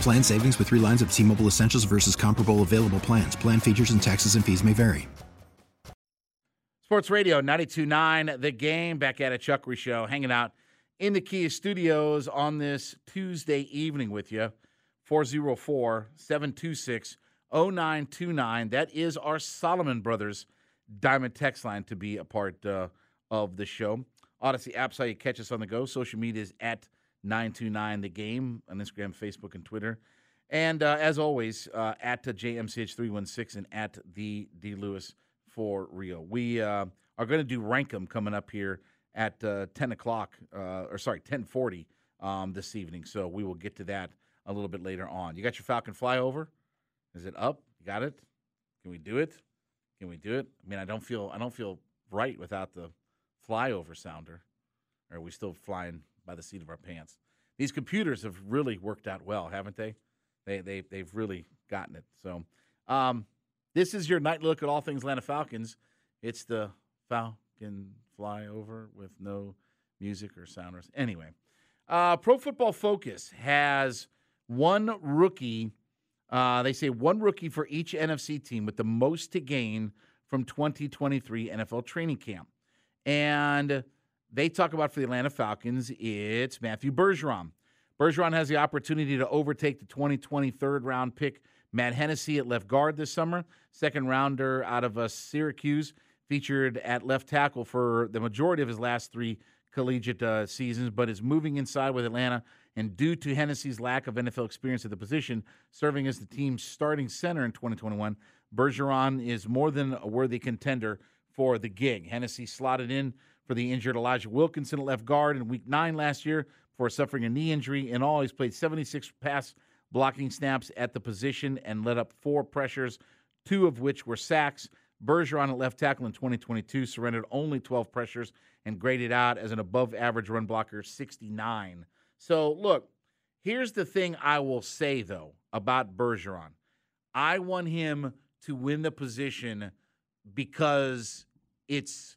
Plan savings with three lines of T Mobile Essentials versus comparable available plans. Plan features and taxes and fees may vary. Sports Radio 929, The Game, back at a Chuckery Show, hanging out in the Kia studios on this Tuesday evening with you. 404 726 0929. That is our Solomon Brothers Diamond text line to be a part uh, of the show. Audacy app's how you catch us on the go. Social media is at 929 The Game on Instagram, Facebook, and Twitter. And uh, as always, uh, at JMCH316 and at the D Lewis for real. We uh, are going to do Rankum coming up here at uh, 10 o'clock, uh, or sorry, 1040 um, this evening. So we will get to that a little bit later on. You got your Falcon flyover? Is it up? You got it? Can we do it? Can we do it? I mean, I don't feel I don't feel right without the flyover sounder. Are we still flying by the seat of our pants. These computers have really worked out well, haven't they? They they they've really gotten it. So, um, this is your night look at all things Atlanta Falcons. It's the Falcon flyover with no music or sound. Anyway, uh, Pro Football Focus has one rookie. Uh, they say one rookie for each NFC team with the most to gain from 2023 NFL training camp. And they talk about for the Atlanta Falcons, it's Matthew Bergeron. Bergeron has the opportunity to overtake the 2020 third round pick Matt Hennessy at left guard this summer. Second rounder out of uh, Syracuse, featured at left tackle for the majority of his last three collegiate uh, seasons, but is moving inside with Atlanta. And due to Hennessy's lack of NFL experience at the position, serving as the team's starting center in 2021, Bergeron is more than a worthy contender for the gig. Hennessy slotted in for the injured Elijah Wilkinson at left guard in week nine last year for suffering a knee injury. In all, he's played 76 pass blocking snaps at the position and led up four pressures, two of which were sacks. Bergeron at left tackle in 2022 surrendered only 12 pressures and graded out as an above average run blocker 69. So, look, here's the thing I will say, though, about Bergeron I want him to win the position because it's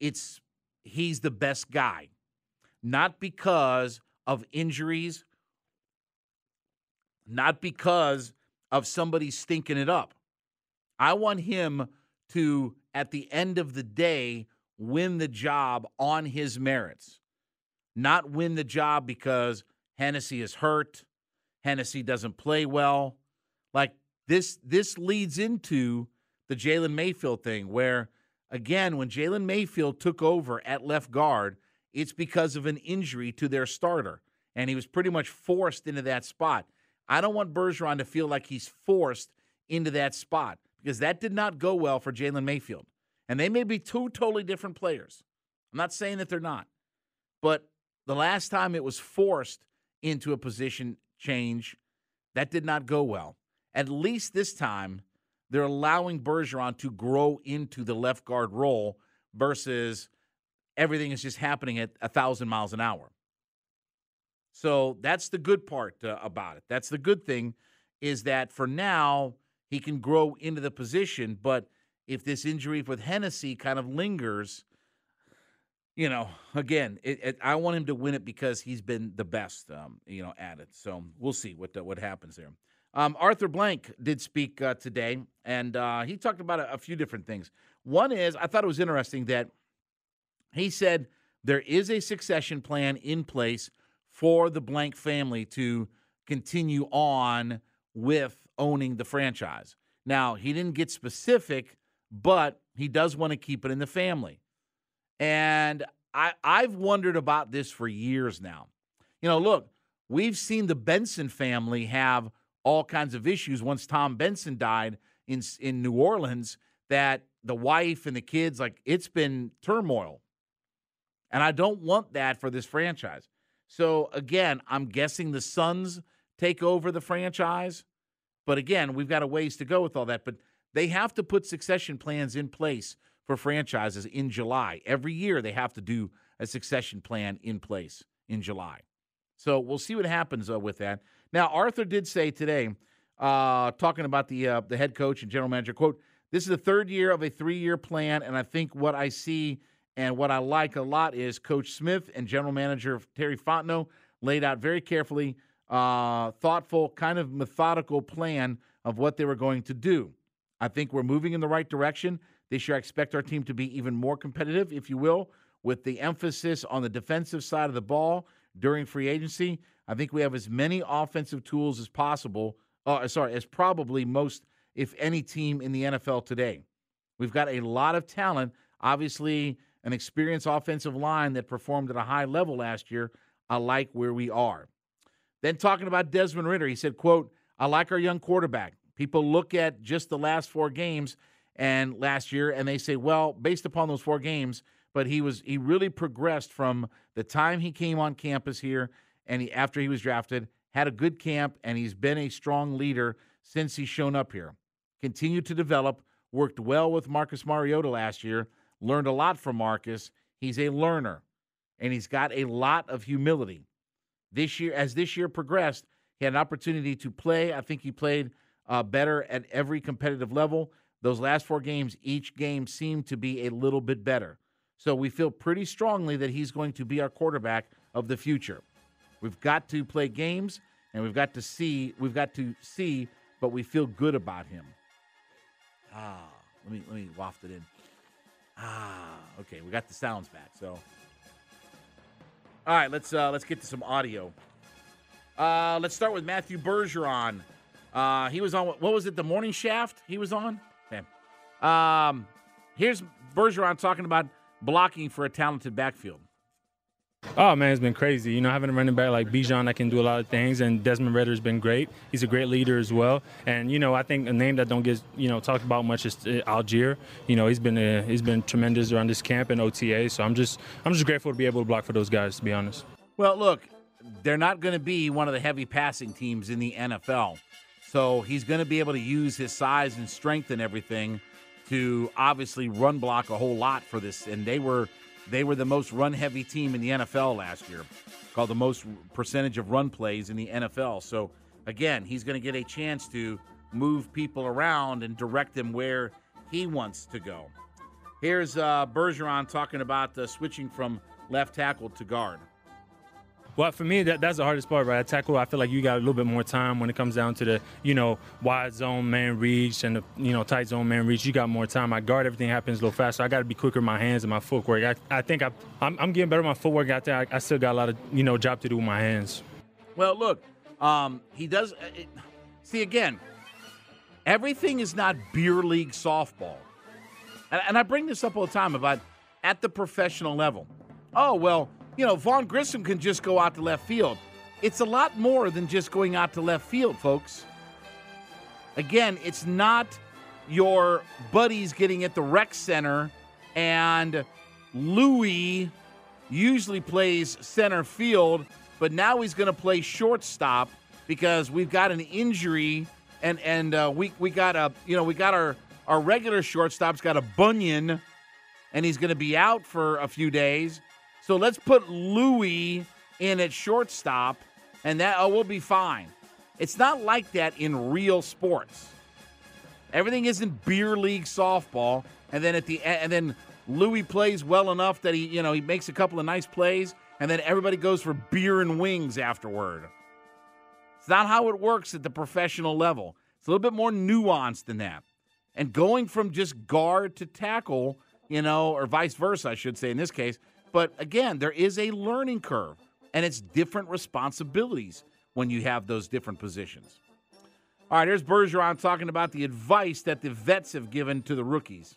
it's he's the best guy, not because of injuries, not because of somebody stinking it up. I want him to, at the end of the day, win the job on his merits, not win the job because Hennessy is hurt, Hennessy doesn't play well. Like this, this leads into the Jalen Mayfield thing where Again, when Jalen Mayfield took over at left guard, it's because of an injury to their starter, and he was pretty much forced into that spot. I don't want Bergeron to feel like he's forced into that spot because that did not go well for Jalen Mayfield. And they may be two totally different players. I'm not saying that they're not, but the last time it was forced into a position change, that did not go well. At least this time, they're allowing Bergeron to grow into the left guard role versus everything is just happening at a thousand miles an hour. So that's the good part uh, about it. That's the good thing is that for now he can grow into the position, but if this injury with Hennessy kind of lingers, you know, again, it, it, I want him to win it because he's been the best, um, you know, at it. So we'll see what the, what happens there. Um, Arthur Blank did speak uh, today, and uh, he talked about a, a, few different things. One is, I thought it was interesting that he said there is a succession plan in place for the Blank family to continue on with owning the franchise. Now, he didn't get specific, but he does want to keep it in the family. And I, I've wondered about this for years now. You know, look, we've seen the Benson family have all kinds of issues once Tom Benson died in in New Orleans that the wife and the kids like it's been turmoil. And I don't want that for this franchise. So again, I'm guessing the Sons take over the franchise. But again, we've got a ways to go with all that. But they have to put succession plans in place for franchises in July. Every year, they have to do a succession plan in place in July. So we'll see what happens uh, with that. Now, Arthur did say today, uh, talking about the uh, the head coach and general manager, quote, "This is the third year of a three year plan, and I think what I see and what I like a lot is Coach Smith and general manager Terry Fontenot laid out very carefully, uh, thoughtful, kind of methodical plan of what they were going to do. I think we're moving in the right direction. This year, I expect our team to be even more competitive, if you will, with the emphasis on the defensive side of the ball during free agency. I think we have as many offensive tools as possible. Uh, sorry, as probably most, if any, team in the NFL today. We've got a lot of talent. Obviously, an experienced offensive line that performed at a high level last year. I like where we are. Then talking about Desmond Ridder, he said, quote, I like our young quarterback. People look at just the last four games and last year and they say, well, based upon those four games, but he was he really progressed from the time he came on campus here and he, after he was drafted, had a good camp and he's been a strong leader since he's shown up here. Continued to develop, worked well with Marcus Mariota last year, learned a lot from Marcus. He's a learner and he's got a lot of humility. This year as this year progressed, he had an opportunity to play. I think he played uh, better at every competitive level. Those last four games, each game seemed to be a little bit better. So we feel pretty strongly that he's going to be our quarterback of the future. We've got to play games and we've got to see, we've got to see, but we feel good about him. Ah, let me let me waft it in. Ah, okay, we got the sounds back. So all right, let's uh let's get to some audio. Uh let's start with Matthew Bergeron. Uh, he was on what was it? The Morning Shaft. He was on. Man. Um, here's Bergeron talking about blocking for a talented backfield. Oh man, it's been crazy. You know, having a running back like Bijan that can do a lot of things, and Desmond Ridder's been great. He's a great leader as well. And you know, I think a name that don't get you know talked about much is uh, Allgeier. You know, he's been a, he's been tremendous around this camp and OTA. So I'm just I'm just grateful to be able to block for those guys. To be honest. Well, look, they're not going to be one of the heavy passing teams in the NFL. So he's going to be able to use his size and strength and everything to obviously run block a whole lot for this. And they were they were the most run heavy team in the NFL last year, called the most percentage of run plays in the NFL. So again, he's going to get a chance to move people around and direct them where he wants to go. Here's uh, Bergeron talking about uh, switching from left tackle to guard. Well, for me, that, that's the hardest part, right? At tackle, I feel like you got a little bit more time when it comes down to the, you know, wide zone man reach and the, you know, tight zone man reach. You got more time. I guard everything happens a little faster. I got to be quicker with my hands and my footwork. I, I think I, I'm, I'm getting better my footwork out there. I, I, still got a lot of, you know, job to do with my hands. Well, look, um, he does. Uh, it, see, again, everything is not beer league softball. And, and I bring this up all the time about at the professional level. Oh, well, you know, Vaughn Grissom can just go out to left field. It's a lot more than just going out to left field, folks. Again, it's not your buddies getting at the rec center and Louis usually plays center field, but now he's going to play shortstop because we've got an injury and and uh, we we got a you know we got our our regular shortstop's got a bunion and he's going to be out for a few days. So let's put Louis in at shortstop, and that oh, we'll be fine. It's not like that in real sports. Everything isn't beer league softball, and then at the and then Louis plays well enough that he you know he makes a couple of nice plays, and then everybody goes for beer and wings afterward. It's not how it works at the professional level. It's a little bit more nuanced than that. And going from just guard to tackle, you know, or vice versa, I should say in this case, but again, there is a learning curve and it's different responsibilities. when you have those different positions. All right, here's Bergeron talking about the advice that the vets have given to the rookies.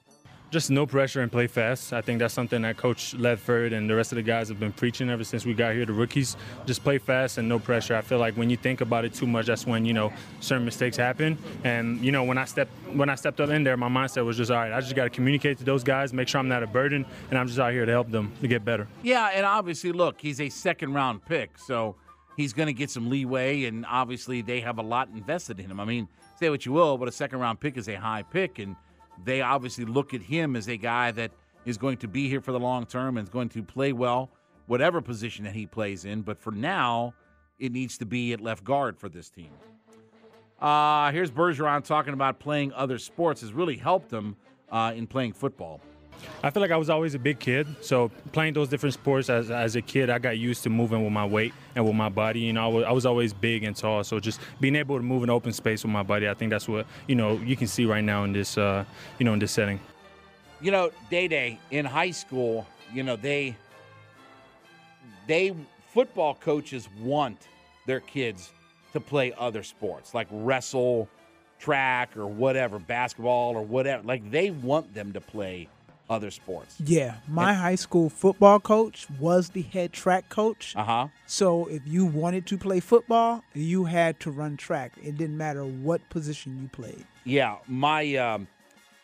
Just no pressure and play fast. I think that's something that Coach Ledford and the rest of the guys have been preaching ever since we got here. The rookies just play fast and no pressure. I feel like when you think about it too much, that's when you know certain mistakes happen. And you know when I stepped when I stepped up in there, my mindset was just all right. I just got to communicate to those guys, make sure I'm not a burden, and I'm just out here to help them to get better. Yeah, and obviously, look, he's a second round pick, so he's going to get some leeway, and obviously they have a lot invested in him. I mean, say what you will, but a second round pick is a high pick, and they obviously look at him as a guy that is going to be here for the long term and is going to play well, whatever position that he plays in. But for now, it needs to be at left guard for this team. Uh, here's Bergeron talking about playing other sports has really helped him uh, in playing football. I feel like I was always a big kid, so playing those different sports as, as a kid, I got used to moving with my weight and with my body. You know, I was, I was always big and tall, so just being able to move in open space with my body, I think that's what you know you can see right now in this uh, you know in this setting. You know, Day Day in high school, you know they they football coaches want their kids to play other sports like wrestle, track, or whatever, basketball or whatever. Like they want them to play other sports. Yeah, my high school football coach was the head track coach. Uh huh. So if you wanted to play football, you had to run track. It didn't matter what position you played. Yeah, my um,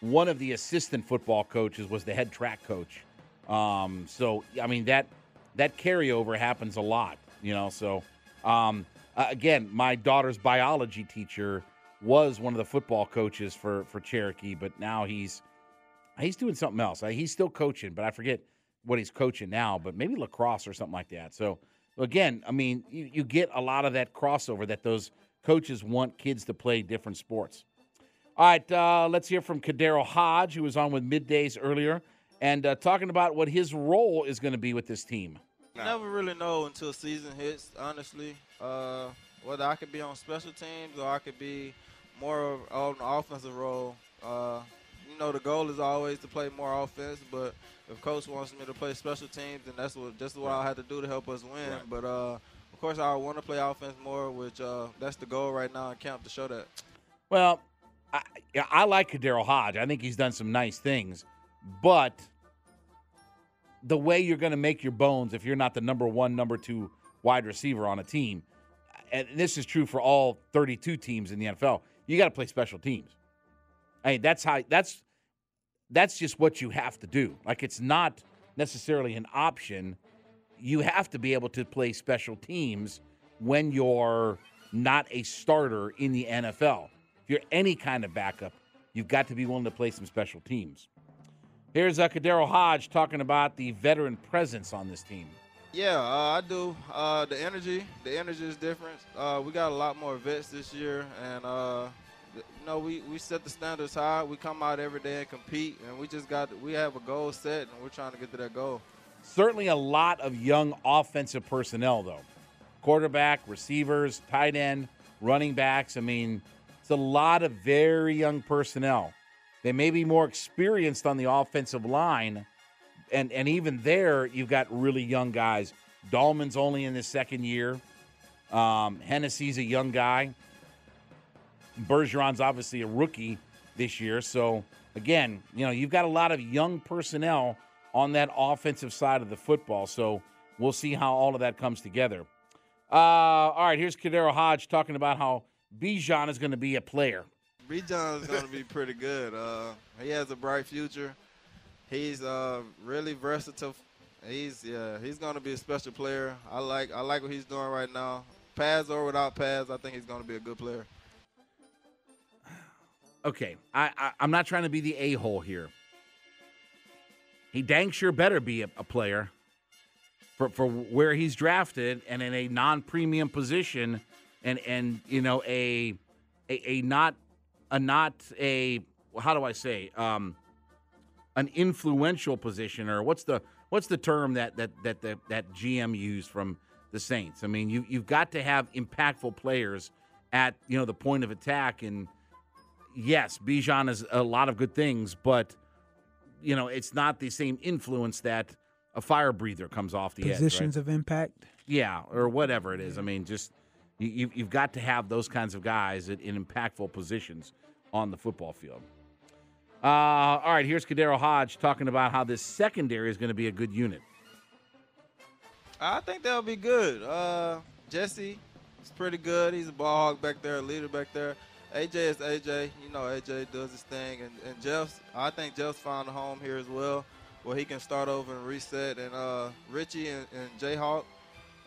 one of the assistant football coaches was the head track coach. Um, so I mean that that carryover happens a lot, you know. So um, again, my daughter's biology teacher was one of the football coaches for for Cherokee, but now he's he's doing something else. Uh, He's still coaching, but I forget what he's coaching now, but maybe lacrosse or something like that. So again, I mean, you, you get a lot of that crossover that those coaches want kids to play different sports. All right, uh, let's hear from KhaDarel Hodge, who was on with middays earlier, and uh, talking about what his role is going to be with this team. Never really know until season hits, honestly. Uh, whether I could be on special teams or I could be more of- on the offensive role. You know, the goal is always to play more offense, but if coach wants me to play special teams, then that's what just what I have to do to help us win. Right. But uh, of course, I want to play offense more, which uh, that's the goal right now in camp to show that. Well, I, I like KhaDarel Hodge. I think he's done some nice things, but the way you're going to make your bones if you're not the number one, number two wide receiver on a team, and this is true for all 32 teams in the NFL, you got to play special teams. I mean, that's how that's that's just what you have to do. Like it's not necessarily an option. You have to be able to play special teams when you're not a starter in the NFL. If you're any kind of backup, you've got to be willing to play some special teams. Here's uh, KhaDarel Hodge talking about the veteran presence on this team. Yeah, uh, I do. Uh, the energy, the energy is different. Uh, we got a lot more vets this year, and uh, you know we, we set the standards high. We come out every day and compete, and we just got we have a goal set, and we're trying to get to that goal. Certainly a lot of young offensive personnel, though. Quarterback, receivers, tight end, running backs. I mean, it's a lot of very young personnel. They may be more experienced on the offensive line, and and even there, you've got really young guys. Dalman's only in his second year. Um, Hennessy's a young guy. Bergeron's obviously a rookie this year. So again, you know, you've got a lot of young personnel on that offensive side of the football. So we'll see how all of that comes together. Uh, all right, here's KhaDarel Hodge talking about how Bijan is going to be a player. Bijan is going to be pretty good. Uh, he has a bright future. He's uh, really versatile. He's yeah, he's going to be a special player. I like I like what he's doing right now. Pads or without pads, I think he's going to be a good player. Okay, I, I I'm not trying to be the a hole here. He dang sure better be a, a player for for where he's drafted and in a non premium position, and and you know a a, a not a not a how do I say um an influential position or what's the what's the term that that that that, that GM used from the Saints? I mean, you you've got to have impactful players at you know the point of attack and yes, Bijan is a lot of good things, but you know, it's not the same influence that a fire breather comes off the edge. Positions right? of impact. Yeah, or whatever it is. I mean, just You, you've, you've got to have those kinds of guys in, in impactful positions on the football field. Uh, all right, here's KhaDarel Hodge talking about how this secondary is going to be a good unit. I think that'll be good. Uh, Jesse is pretty good. He's a ball hog back there, a leader back there. AJ is AJ. You know, AJ does his thing, and, and Jeff's. I think Jeff's found a home here as well, where he can start over and reset. And uh, Richie and, and Jayhawk,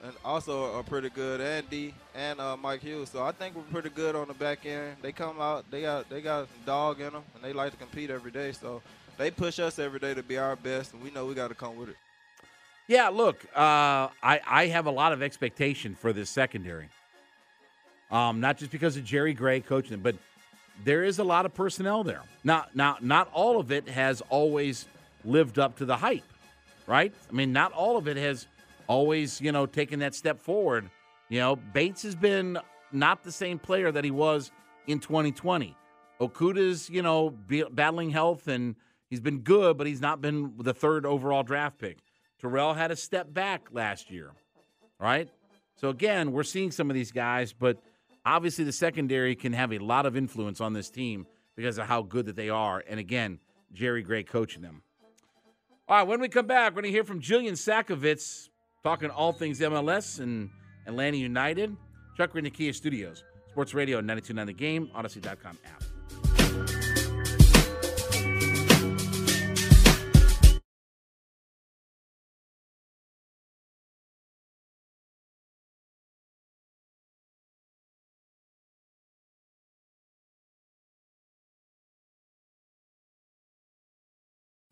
and also are pretty good. And D and uh, Mike Hughes. So I think we're pretty good on the back end. They come out. They got they got dog in them, and they like to compete every day. So they push us every day to be our best, and we know we got to come with it. Yeah, look, uh, I, I have a lot of expectation for this secondary. Um, not just because of Jerry Gray coaching them, but there is a lot of personnel there. Now, now, not all of it has always lived up to the hype, right? I mean, not all of it has always, you know, taken that step forward. You know, Bates has been not the same player that he was in 2020. Okudah's, you know, battling health and he's been good, but he's not been the third overall draft pick. Terrell had a step back last year, right? So again, we're seeing some of these guys, but obviously the secondary can have a lot of influence on this team because of how good that they are. And again, Jerry Gray coaching them. All right, when we come back, we're going to hear from Jillian Sakovits talking all things MLS and Atlanta United. Chuckery Kia Studios, Sports Radio 929 The Game, Audacy.com app.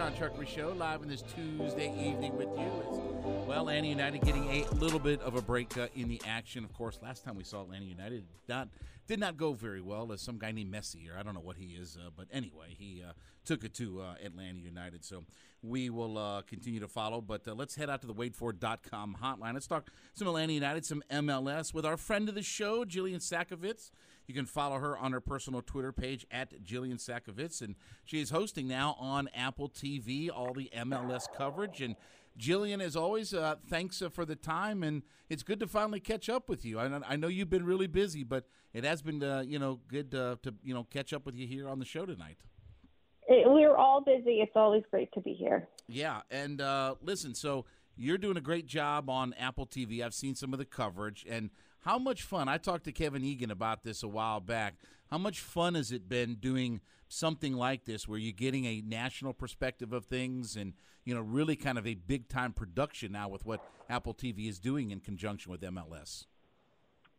ads.audacy.com. Chuckery Show live on this Tuesday evening with you. As, well, Atlanta United getting a little bit of a break uh, in the action. Of course, last time we saw Atlanta United not did not go very well. As some guy named Messi, or I don't know what he is, uh, but anyway, he uh, took it to uh, Atlanta United. So we will uh, continue to follow. But uh, let's head out to the WadeFord.com hotline. Let's talk some Atlanta United, some MLS with our friend of the show, Jillian Sakovits. You can follow her on her personal Twitter page at Jillian Sakovits, and she is hosting now on Apple TV all the MLS coverage. And Jillian, as always, uh, thanks uh, for the time, and it's good to finally catch up with you. I, I know you've been really busy, but it has been uh, you know good uh, to you know catch up with you here on the show tonight. it, we're all busy. It's always great to be here. Yeah, and uh, listen, so you're doing a great job on Apple TV. I've seen some of the coverage, and how much fun? I talked to Kevin Egan about this a while back. How much fun has it been doing something like this, where you're getting a national perspective of things, and you know, really kind of a big time production now with what Apple TV is doing in conjunction with MLS?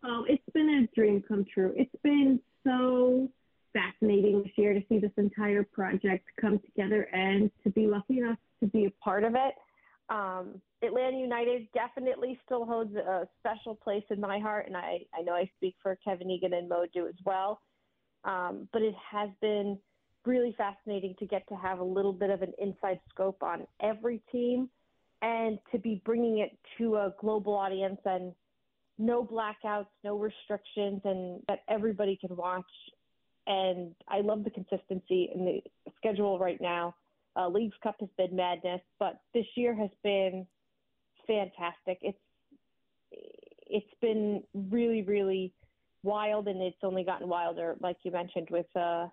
Oh, it's been a dream come true. It's been so fascinating this year to see this entire project come together and to be lucky enough to be a part of it. Um, Atlanta United definitely still holds a special place in my heart, and I, I know I speak for Kevin Egan and Mo do as well. Um, but it has been really fascinating to get to have a little bit of an inside scope on every team and to be bringing it to a global audience and no blackouts, no restrictions, and that everybody can watch. And I love the consistency in the schedule right now. Uh, Leagues Cup has been madness, but this year has been fantastic. It's it's been really, really wild, and it's only gotten wilder, like you mentioned, with uh,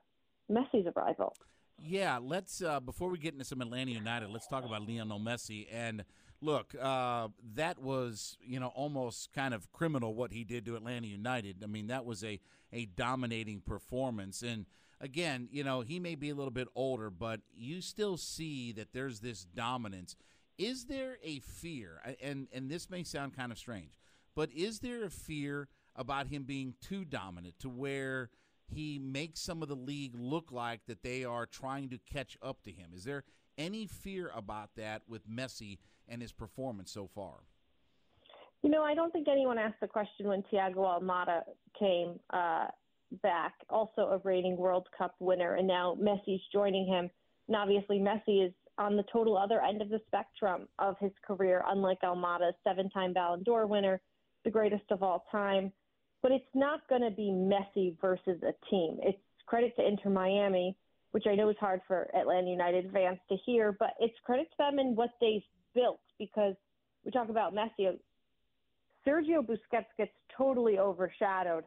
Messi's arrival. Yeah, let's uh, before we get into some Atlanta United, let's talk about Lionel Messi. And look, uh, that was you know almost kind of criminal what he did to Atlanta United. I mean, that was a a dominating performance. And again, you know, he may be a little bit older, but you still see that there's this dominance. Is there a fear? And and this may sound kind of strange, but is there a fear about him being too dominant to where he makes some of the league look like that they are trying to catch up to him. Is there any fear about that with Messi and his performance so far? You know, I don't think anyone asked the question when Thiago Almada came uh, back, also a reigning World Cup winner, and now Messi's joining him. And obviously, Messi is on the total other end of the spectrum of his career, unlike Almada, seven time Ballon d'Or winner, the greatest of all time but it's not going to be Messi versus a team. It's credit to Inter Miami, which I know is hard for Atlanta United fans to hear, but it's credit to them and what they've built because we talk about Messi. Sergio Busquets gets totally overshadowed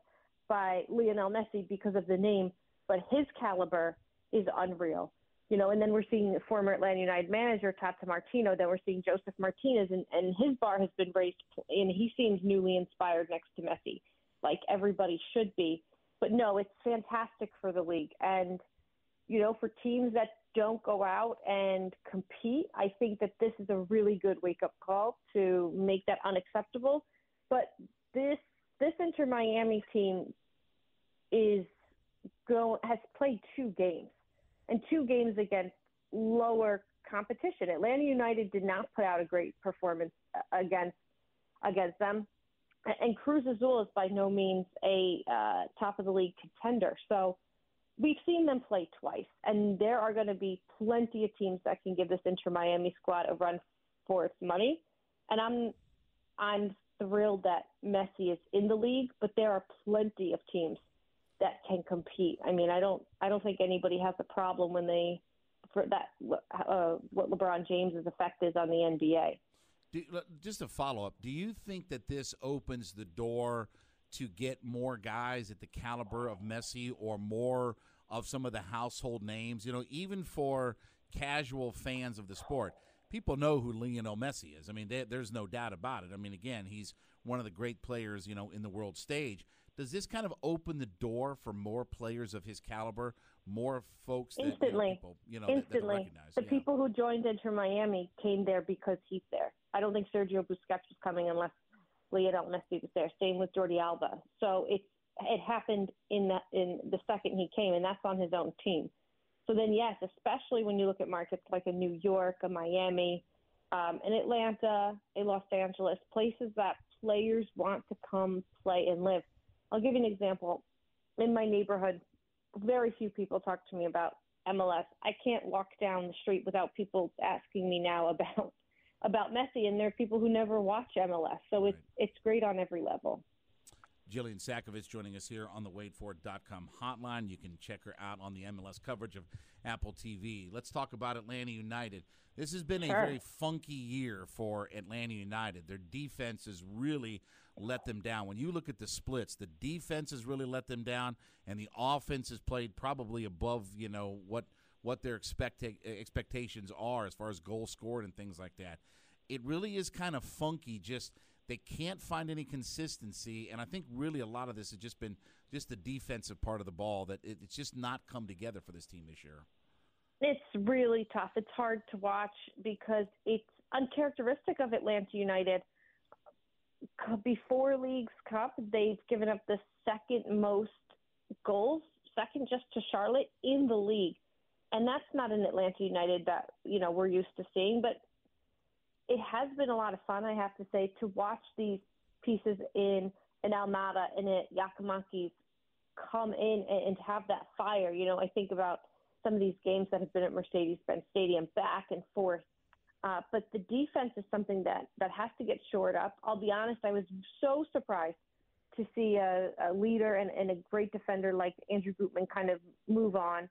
by Lionel Messi because of the name, but his caliber is unreal. You know, and then we're seeing former Atlanta United manager Tata Martino. Then we're seeing Josef Martinez, and, and his bar has been raised, and he seems newly inspired next to Messi like everybody should be. But no, it's fantastic for the league. And, you know, for teams that don't go out and compete, I think that this is a really good wake up call to make that unacceptable. But this this Inter Miami team is go has played two games and two games against lower competition. Atlanta United did not put out a great performance uh, against against them and Cruz Azul is by no means a uh, top of the league contender. So we've seen them play twice, and there are going to be plenty of teams that can give this Inter Miami squad a run for its money. And I'm I'm thrilled that Messi is in the league, but there are plenty of teams that can compete. I mean, I don't I don't think anybody has a problem when they for that uh, what LeBron James's effect is on the NBA. Do, just a follow up. Do you think that this opens the door to get more guys at the caliber of Messi or more of some of the household names? You know, even for casual fans of the sport, people know who Lionel Messi is. I mean, they, there's no doubt about it. I mean, again, he's one of the great players, you know, in the world stage. Does this kind of open the door for more players of his caliber, more folks that instantly, you know, people, you know instantly. That, that the yeah. people who joined Inter Miami came there because he's there. I don't think Sergio Busquets was coming unless Lionel Messi was there. Same with Jordi Alba. So it it happened in that in the second he came, and that's on his own team. So then, yes, especially when you look at markets like a New York, a Miami, um, an Atlanta, a Los Angeles, places that players want to come play and live. I'll give you an example. In my neighborhood, very few people talk to me about MLS. I can't walk down the street without people asking me now about about Messi, and there are people who never watch MLS. So it's it's great on every level. Jillian Sakovits joining us here on the WadeFord.com hotline. You can check her out on the MLS coverage of Apple TV. Let's talk about Atlanta United. This has been sure. a very funky year for Atlanta United. Their defense is really let them down. When you look at the splits, the defense has really let them down, and the offense has played probably above you know what what their expect expectations are as far as goals scored and things like that. It really is kind of funky. Just they can't find any consistency, and I think really a lot of this has just been just the defensive part of the ball that it, it's just not come together for this team this year. It's really tough. It's hard to watch because it's uncharacteristic of Atlanta United. Uh, before Leagues Cup, they've given up the second most goals, second just to Charlotte in the league. And that's not an Atlanta United that, you know, we're used to seeing, but it has been a lot of fun, I have to say, to watch these pieces in in Almada and at Giakoumakis come in and, and to have that fire. You know, I think about some of these games that have been at Mercedes-Benz Stadium back and forth. Uh, but the defense is something that, that has to get shored up. I'll be honest, I was so surprised to see a, a leader and, and, a great defender like Andrew Gutman kind of move on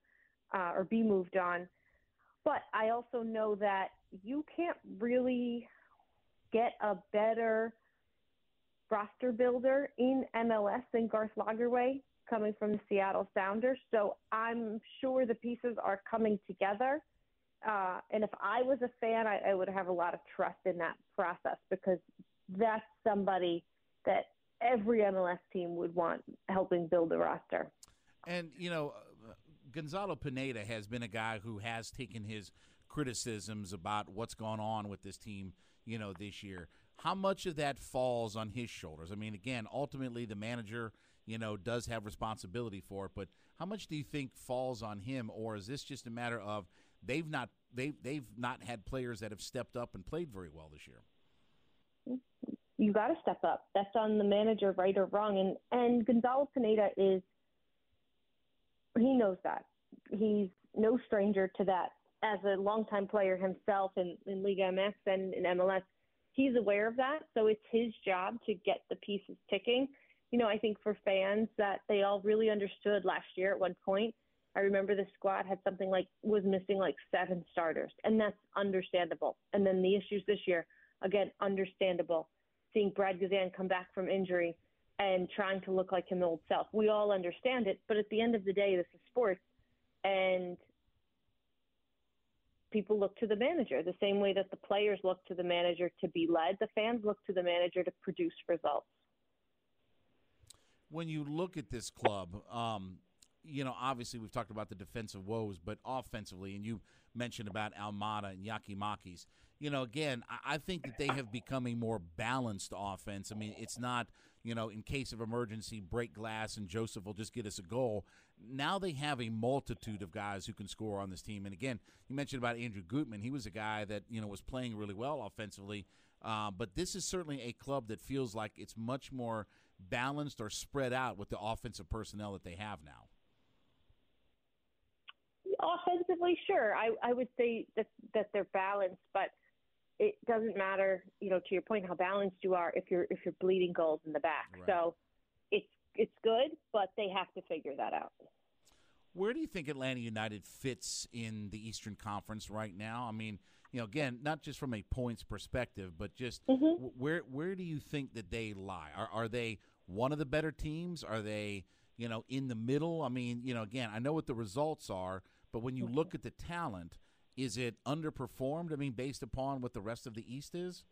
uh, or be moved on. But I also know that you can't really get a better roster builder in MLS than Garth Lagerwey coming from the Seattle Sounders. So I'm sure the pieces are coming together. Uh, and if I was a fan, I, I would have a lot of trust in that process because that's somebody that every MLS team would want helping build the roster. And, you know, uh, Gonzalo Pineda has been a guy who has taken his criticisms about what's gone on with this team, you know, this year. How much of that falls on his shoulders? I mean, again, ultimately the manager – you know, does have responsibility for it. But how much do you think falls on him, or is this just a matter of they've not they they've not had players that have stepped up and played very well this year? You got to step up. That's on the manager, right or wrong. And and Gonzalo Pineda is he knows that. He's no stranger to that. As a longtime player himself in, in Liga MX and in MLS, he's aware of that. So it's his job to get the pieces ticking you know, I think for fans that they all really understood last year at one point. I remember the squad had something like was missing like seven starters, and that's understandable. And then the issues this year, again, understandable. Seeing Brad Guzan come back from injury and trying to look like his old self, we all understand it. But at the end of the day, this is sports, and people look to the manager the same way that the players look to the manager to be led. The fans look to the manager to produce results when you look at this club, um, you know, obviously we've talked about the defensive woes, but offensively, and you mentioned about Almada and Giakoumakis. You know, again, I, think that they have become a more balanced offense. I mean, it's not, you know, in case of emergency, break glass and Josef will just get us a goal. Now they have a multitude of guys who can score on this team. And again, you mentioned about Andrew Gutman. He was a guy that, you know, was playing really well offensively. Uh, but this is certainly a club that feels like it's much more – balanced or spread out with the offensive personnel that they have now? Offensively, sure. I, I would say that that they're balanced, but it doesn't matter, you know, to your point, how balanced you are if you're if you're bleeding goals in the back. Right. So it's it's good, but they have to figure that out. Where do you think Atlanta United fits in the Eastern Conference right now? I mean, you know, again, not just from a points perspective, but just mm-hmm. where where do you think that they lie? Are are they one of the better teams? Are they, you know, in the middle? I mean, you know, again, I know what the results are, but when you look at the talent, is it underperformed? I mean, based upon what the rest of the East is?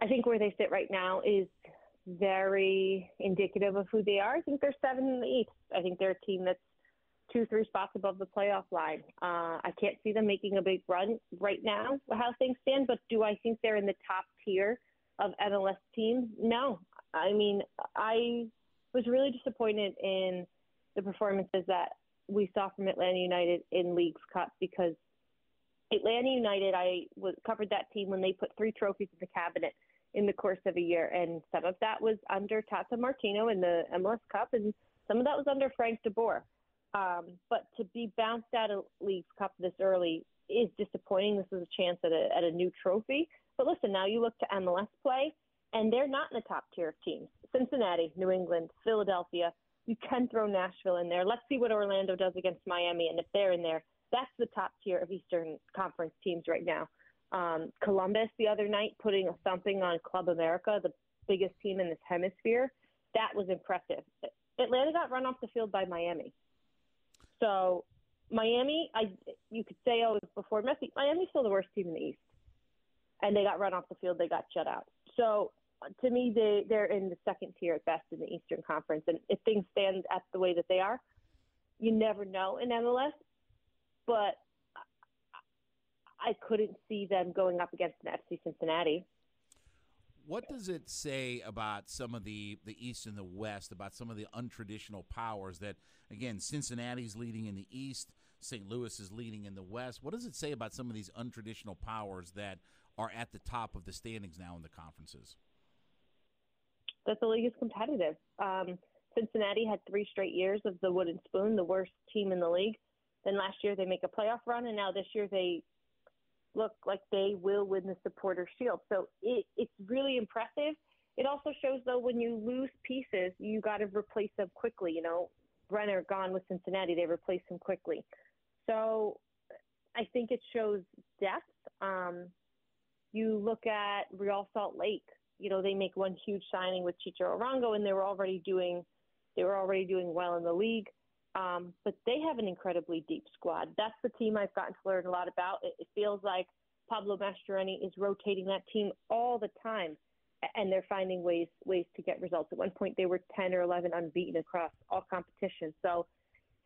I think where they sit right now is very indicative of who they are. I think they're seven in the East. I think they're a team that's two, three spots above the playoff line. Uh, I can't see them making a big run right now, how things stand, but do I think they're in the top tier of MLS teams? No. I mean, I was really disappointed in the performances that we saw from Atlanta United in Leagues Cup because Atlanta United, I was, covered that team when they put three trophies in the cabinet in the course of a year, and some of that was under Tata Martino in the MLS Cup, and some of that was under Frank DeBoer. Um, but to be bounced out of Leagues Cup this early is disappointing. This is a chance at a, at a new trophy. But listen, now you look to MLS play, and they're not in the top tier of teams. Cincinnati, New England, Philadelphia. You can throw Nashville in there. Let's see what Orlando does against Miami, and if they're in there, that's the top tier of Eastern Conference teams right now. Um, Columbus the other night putting a thumping on Club America, the biggest team in this hemisphere. That was impressive. Atlanta got run off the field by Miami. So Miami, I you could say oh before Messi. Miami's still the worst team in the East, and they got run off the field. They got shut out. So to me, they they're in the second tier at best in the Eastern Conference. And if things stand at the way that they are, you never know in MLS. But I couldn't see them going up against an FC Cincinnati. What does it say about some of the the East and the West, about some of the untraditional powers that, again, Cincinnati's leading in the East, St. Louis is leading in the West? What does it say about some of these untraditional powers that are at the top of the standings now in the conferences? That the league is competitive. Um, Cincinnati had three straight years of the wooden spoon, the worst team in the league. Then last year they make a playoff run, and now this year they look like they will win the supporter shield. So it, it's really impressive. It also shows though when you lose pieces, you got to replace them quickly. You know, Brenner gone with Cincinnati, they replaced him quickly. So I think it shows depth. Um, you look at Real Salt Lake. You know, they make one huge signing with Chicho Arango, and they were already doing they were already doing well in the league. Um, but they have an incredibly deep squad. That's the team I've gotten to learn a lot about. It, it feels like Pablo Mastroeni is rotating that team all the time, and they're finding ways ways to get results. At one point, they were 10 or 11 unbeaten across all competitions. So,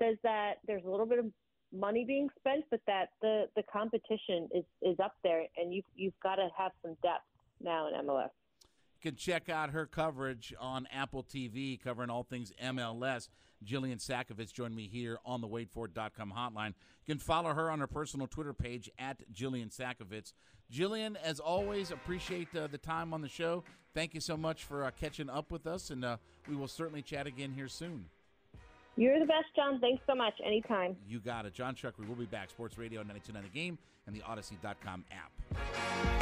says that there's a little bit of money being spent, but that the the competition is is up there, and you you've got to have some depth now in MLS can check out her coverage on Apple TV covering all things MLS. Jillian Sakovits joined me here on the waitfor.com hotline. You can follow her on her personal Twitter page at Jillian Sakovits. Jillian, as always, appreciate uh, the time on the show. Thank you so much for uh, catching up with us, and uh, we will certainly chat again here soon. You're the best, Jon. Thanks so much. Anytime. You got it. Jon Chuckery will be back. Sports Radio 929 The Game and the Audacy.com app.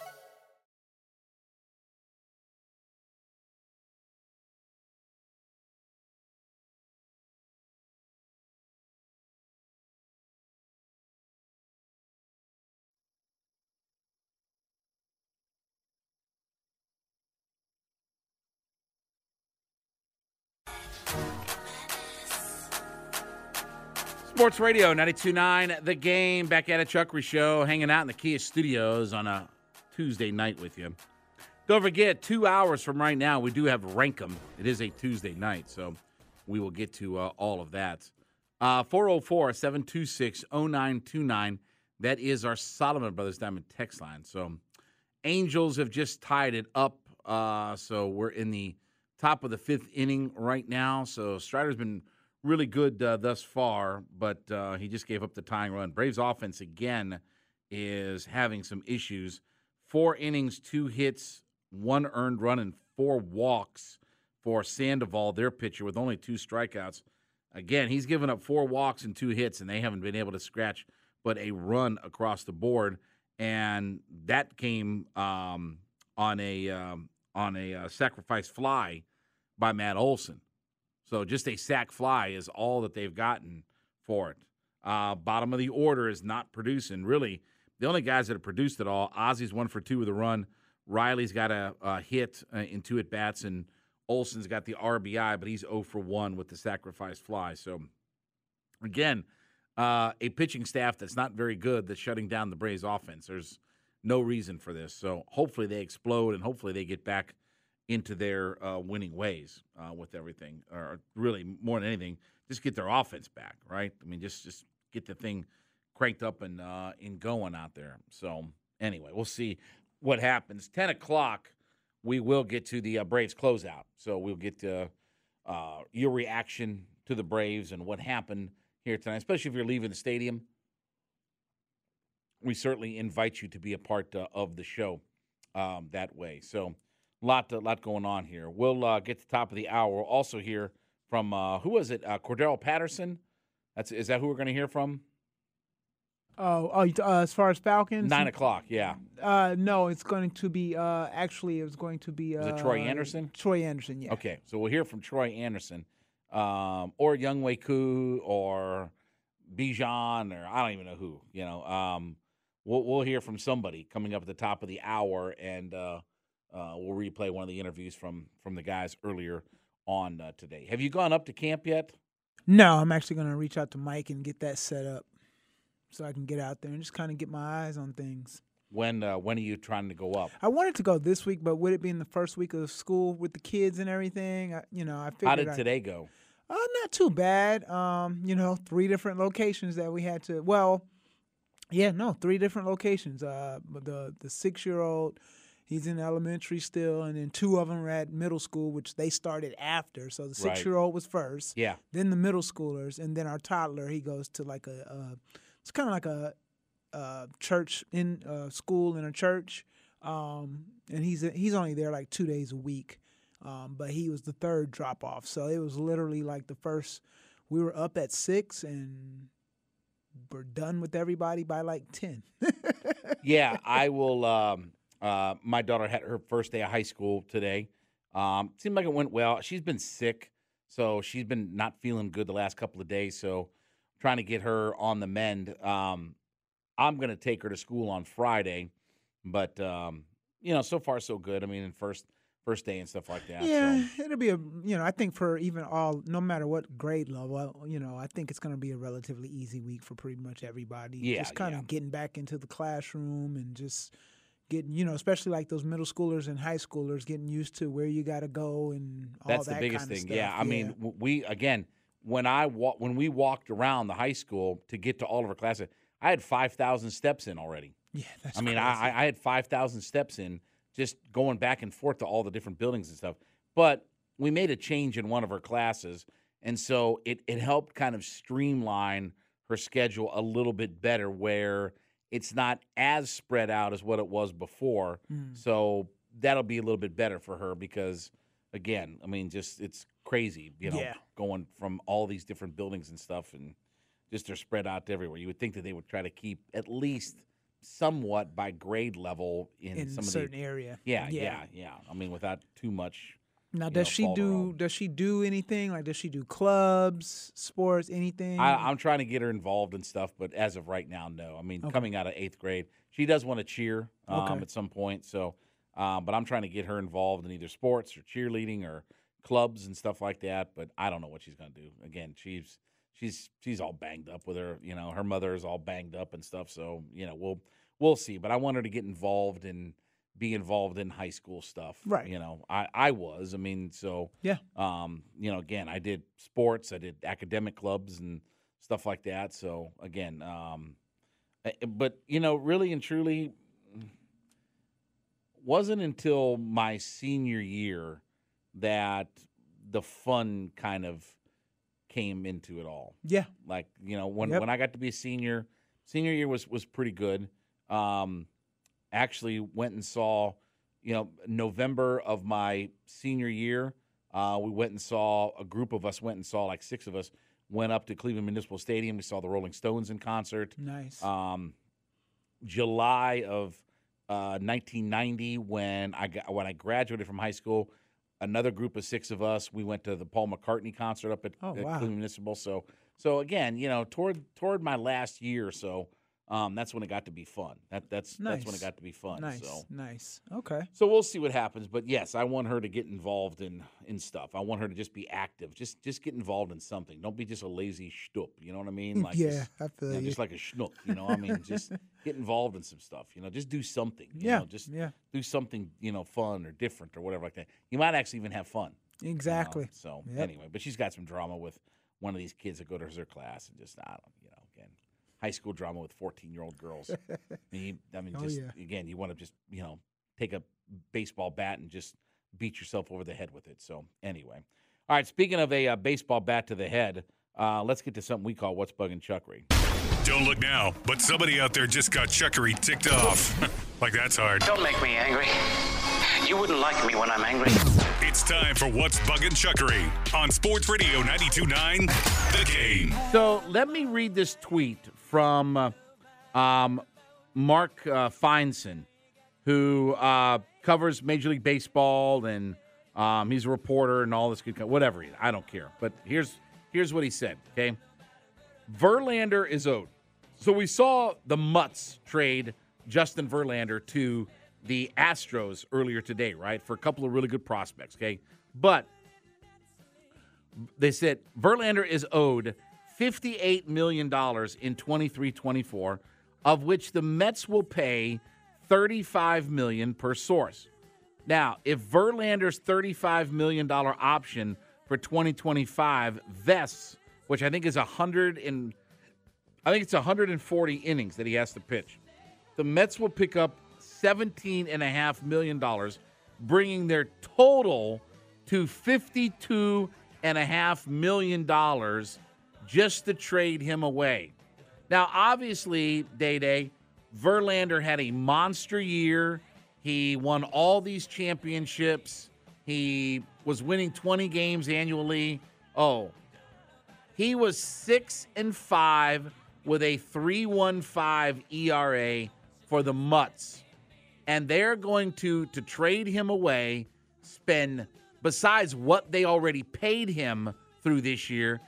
Sports Radio 92.9 The Game. Back at a Chuckery Show, hanging out in the Kia studios on a Tuesday night with you. Don't forget, two hours from right now, we do have Rankum. It is a Tuesday night, so we will get to uh, all of that. Uh, 404 726 0929. That is our Solomon Brothers Diamond text line. So, Angels have just tied it up. Uh, so, we're in the top of the fifth inning right now. So, Strider's been really good uh, thus far, but uh, he just gave up the tying run. Braves offense again is having some issues. Four innings, two hits, one earned run, and four walks for Sandoval, their pitcher, with only two strikeouts. Again, he's given up four walks and two hits, and they haven't been able to scratch but a run across the board. And that came um, on a um, on a uh, sacrifice fly by Matt Olson. So just a sac fly is all that they've gotten for it. Uh, bottom of the order is not producing. Really, the only guys that have produced at all, Ozzy's one for two with a run. Riley's got a, a hit uh, in two at bats, and Olson's got the RBI, but he's 0 for 1 with the sacrifice fly. So, again, uh, a pitching staff that's not very good that's shutting down the Braves offense. There's no reason for this. So, hopefully, they explode and hopefully they get back into their uh, winning ways uh, with everything, or really more than anything, just get their offense back, right? I mean, just just get the thing cranked up and uh, and going out there. So anyway, we'll see what happens. Ten o'clock, we will get to the uh, Braves closeout. So we'll get to uh, your reaction to the Braves and what happened here tonight, especially if you're leaving the stadium. We certainly invite you to be a part uh, of the show um, that way. So lot, a lot going on here. We'll uh, get to the top of the hour. We'll also hear from uh, who was it? Uh, Cordarrelle Patterson. That's is that who we're going to hear from? Oh, oh, uh, as far as Falcons, nine o'clock. Yeah. Uh, no, it's going to be. Uh, actually, it was going to be. Uh, is it Troy Andersen? Troy Andersen. Yeah. Okay, so we'll hear from Troy Andersen, um, or Younghoe Koo, or Bijan, or I don't even know who. You know, um, we'll we'll hear from somebody coming up at the top of the hour, and uh, we'll replay one of the interviews from from the guys earlier on uh, today. Have you gone up to camp yet? No, I'm actually going to reach out to Mike and get that set up so I can get out there and just kind of get my eyes on things. When uh, when are you trying to go up? I wanted to go this week, but would it be in the first week of school with the kids and everything? I, you know, I figured. How did I, today go? Uh, not too bad. Um, you know, three different locations that we had to. Well, yeah, no, three different locations. Uh, the the six year old He's in elementary still, and then two of them are at middle school, which they started after. So the six year old was first. Yeah. Then the middle schoolers, and then our toddler. He goes to like a, a it's kind of like a, a, church in a school in a church, um, and he's he's only there like two days a week. Um, but he was the third drop off, so it was literally like the first. We were up at six and we're done with everybody by like ten. yeah, I will. Um, uh, my daughter had her first day of high school today. Um, seemed like it went well. She's been sick, so she's been not feeling good the last couple of days. So trying to get her on the mend. Um, I'm going to take her to school on Friday, but um, you know, so far so good. I mean, first first day and stuff like that. Yeah, so. it'll be a you know I think for even all no matter what grade level, you know I think it's going to be a relatively easy week for pretty much everybody. Yeah, just kind of yeah. getting back into the classroom and just getting you know especially like those middle schoolers and high schoolers getting used to where you got to go and all that stuff. That's that the biggest kind of thing. stuff. Yeah, I mean, we again when I wa- when we walked around the high school to get to all of our classes, I had five thousand steps in already. yeah, that's I mean, crazy. I, I had 5,000 steps in just going back and forth to all the different buildings and stuff. But we made a change in one of her classes. And so it, it helped kind of streamline her schedule a little bit better where it's not as spread out as what it was before. Mm. So that'll be a little bit better for her because, again, I mean, just it's crazy, you know, Yeah. going from all these different buildings and stuff and just they're spread out everywhere. You would think that they would try to keep at least somewhat by grade level in, in some a of certain the area. yeah, yeah, yeah, I mean, without too much. Now, does know, she do? own. Does she do anything? Like, does she do clubs, sports, anything? I, I'm trying to get her involved in stuff, but as of right now, no. I mean, Okay. coming out of eighth grade, she does want to cheer um, Okay. at some point. So, um, but I'm trying to get her involved in either sports or cheerleading or clubs and stuff like that. But I don't know what she's going to do. Again, she's she's she's all banged up with her. You know, her mother is all banged up and stuff. So you know, we'll we'll see. But I want her to get involved and be involved in high school stuff. Right. You know, I I was. I mean, so Yeah. um, you know, again, I did sports, I did academic clubs and stuff like that. So again, um, eh, but you know, really and truly, wasn't until my senior year that the fun kind of came into it all. yeah, Like you know, when Yep. when I got to be a senior, senior year was was pretty good. Um, actually went and saw, you know, November of my senior year. Uh, we went and saw a group of us went and saw like six of us went up to Cleveland Municipal Stadium. We saw the Rolling Stones in concert. nice. Um, July of uh, 1990 when I got, when I graduated from high school. Another group of six of us, we went to the Paul McCartney concert up at, Oh, at wow. Cleveland Municipal. So, so again, you know, toward toward my last year or so, um, that's when it got to be fun. That that's that's when it got to be fun. Nice, So. nice. Okay. So we'll see what happens, but yes, I want her to get involved in in stuff. I want her to just be active. Just just get involved in something. Don't be just a lazy shtup. You know what I mean? Like yeah, just, I feel you know, you. just like a schnook. You know, I mean, just get involved in some stuff. You know, just do something. You Yeah, know, just yeah. do something. You know, fun or different or whatever like that. You might actually even have fun. you know? Exactly. So Yep. anyway, but she's got some drama with one of these kids that go to her class and just I don't you know again high school drama with fourteen year old girls. I mean, you- I mean Oh, just yeah. again you want to just you know take a baseball bat and just beat yourself over the head with it. So anyway, all right. Speaking of a uh, baseball bat to the head, uh, let's get to something we call what's bugging Chuckery. Don't look now, but somebody out there just got Chuckery ticked off. like that's hard. Don't make me angry. You wouldn't like me when I'm angry. It's time for What's Bugging Chuckery on Sports Radio 92.9 The Game. So let me read this tweet from uh, um, Mark uh, Feinsand, who uh, covers Major League Baseball and um, he's a reporter and all this good, whatever. I don't care. But here's here's what he said. Okay, Verlander is owed. So we saw the Mutts trade Justin Verlander to the Astros earlier today, right? For a couple of really good prospects. Okay, but they said Verlander is owed $58 million in 23 24, of which the Mets will pay 35 million per source. Now, if Verlander's $35 million option for 2025 vests, which I think is 100 and I think it's 140 innings that he has to pitch. The Mets will pick up $17.5 million, bringing their total to $52.5 million just to trade him away. Now, obviously, Day Day, Verlander had a monster year. He won all these championships. He was winning 20 games annually. Oh, he was six and five with a 3.15 ERA for the Mutts, and they're going to to trade him away, spend besides what they already paid him through this year,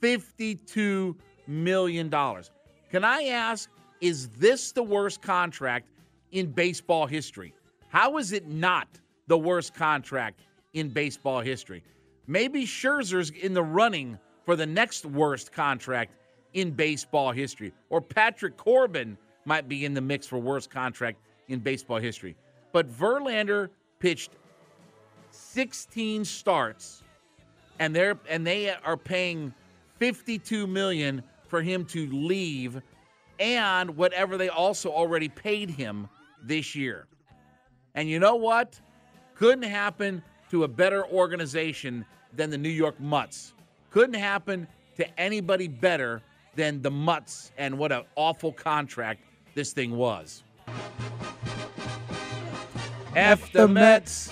52 million dollars. Can I ask, is this the worst contract in baseball history? How is it not the worst contract in baseball history? Maybe Scherzer's in the running for the next worst contract in baseball history, or Patrick Corbin might be in the mix for worst contract in baseball history. But Verlander pitched 16 starts, and they're and they are paying 52 million for him to leave, and whatever they also already paid him this year. And you know what? Couldn't happen to a better organization than the New York Mutts. Couldn't happen to anybody better than the Mutts, and what an awful contract this thing was. F the Mets,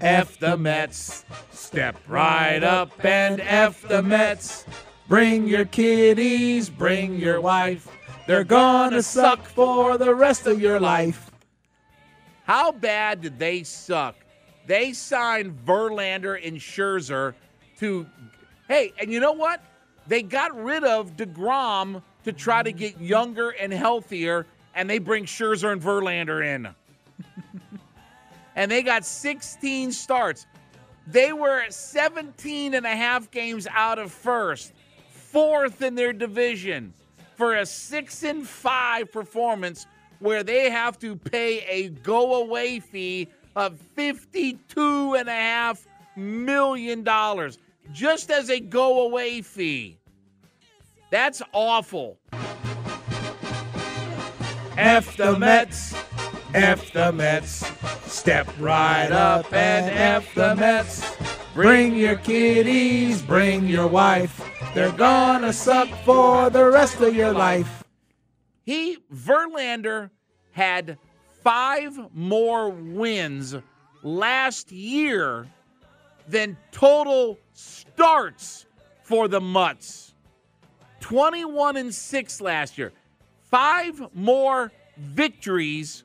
F the Mets. Step right up and F the Mets. Bring your kiddies, bring your wife. They're gonna suck for the rest of your life. How bad did they suck? They signed Verlander and Scherzer to. Hey, and you know what? They got rid of DeGrom to try to get younger and healthier, and they bring Scherzer and Verlander in. and they got 16 starts. They were 17 and a half games out of first, fourth in their division for a 6 and 5 performance where they have to pay a go away fee of 52 and a half million dollars just as a go away fee. That's awful. F the Mets, F the Mets. Step right up and F the Mets. Bring your kiddies, bring your wife. They're gonna suck for the rest of your life. He, Verlander, had five more wins last year than total starts for the Mutts. 21 and 6 last year. Five more victories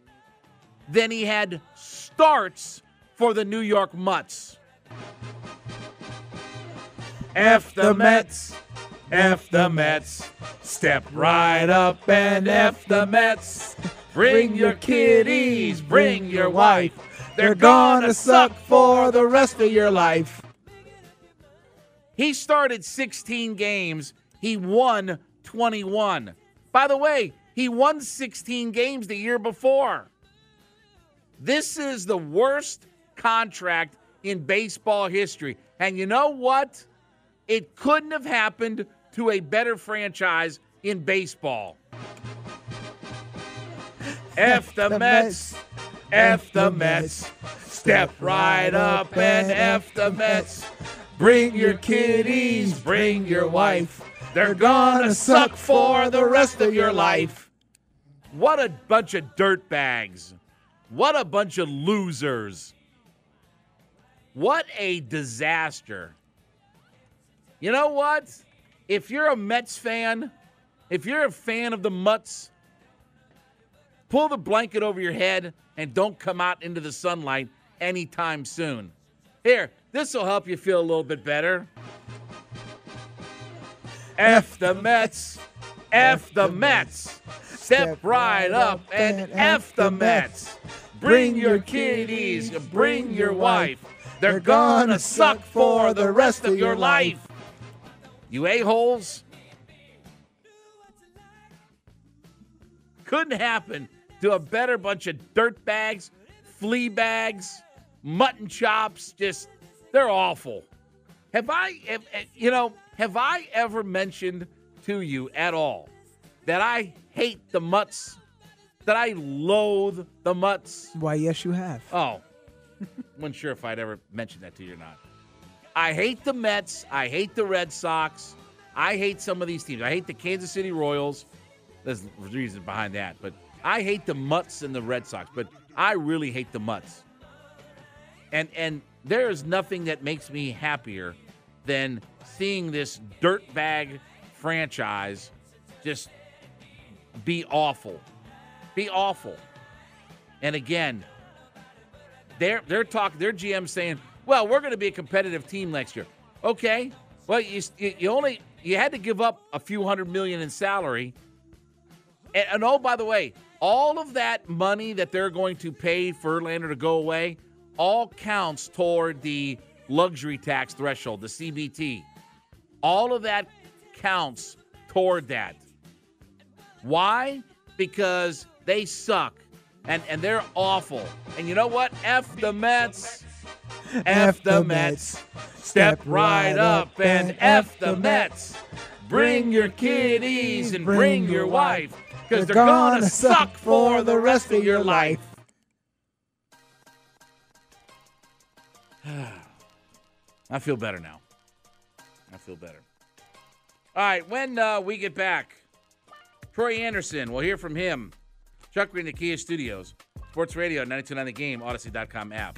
than he had starts for the New York Mutts. F the Mets, F the Mets. Step right up and F the Mets. Bring your kiddies, bring your wife. They're gonna suck for the rest of your life. He started 16 games. He won 21. By the way, he won 16 games the year before. This is the worst contract in baseball history. And you know what? It couldn't have happened to a better franchise in baseball. F the Mets, F the Mets. Step right up and F the Mets. Bring your kiddies, bring your wife. They're gonna suck for the rest of your life. What a bunch of dirtbags. What a bunch of losers. What a disaster. You know what? If you're a Mets fan, if you're a fan of the Mutts, pull the blanket over your head and don't come out into the sunlight anytime soon. Here, this will help you feel a little bit better. F the Mets. F the Mets. Step right up and F the Mets. Bring your kiddies, bring your wife. They're gonna suck for the rest of your life. You a-holes. Couldn't happen to a better bunch of dirt bags, flea bags, mutton chops. Just, they're awful. Have I, have, eh, you know, have I ever mentioned to you at all that I hate the mutts? That I loathe the mutts? Why, yes, you have. Oh, wasn't sure if I'd ever mentioned that to you or not. I hate the Mets. I hate the Red Sox. I hate some of these teams. I hate the Kansas City Royals. There's reasons behind that, but I hate the Mutts and the Red Sox. But I really hate the Mutts. And and there is nothing that makes me happier than seeing this dirtbag franchise just be awful. Be awful. And again, they're they're talking their GM saying, "Well, we're going to be a competitive team next year." Okay. Well, you you only you had to give up a few hundred million in salary. And, and oh, by the way, all of that money that they're going to pay Verlander to go away all counts toward the luxury tax threshold, the CBT. All of that counts toward that. Why? Because they suck and, and they're awful. And you know what? F the Mets. F the Mets. Step right up and F the Mets. Bring your kiddies and bring your wife because they're gonna suck for the rest of your life. I feel better now. I feel better. All right, when uh, we get back, Troy Andersen, we'll hear from him. Chuckery, the Kia Studios, Sports Radio, 929 The Game, Audacy.com app.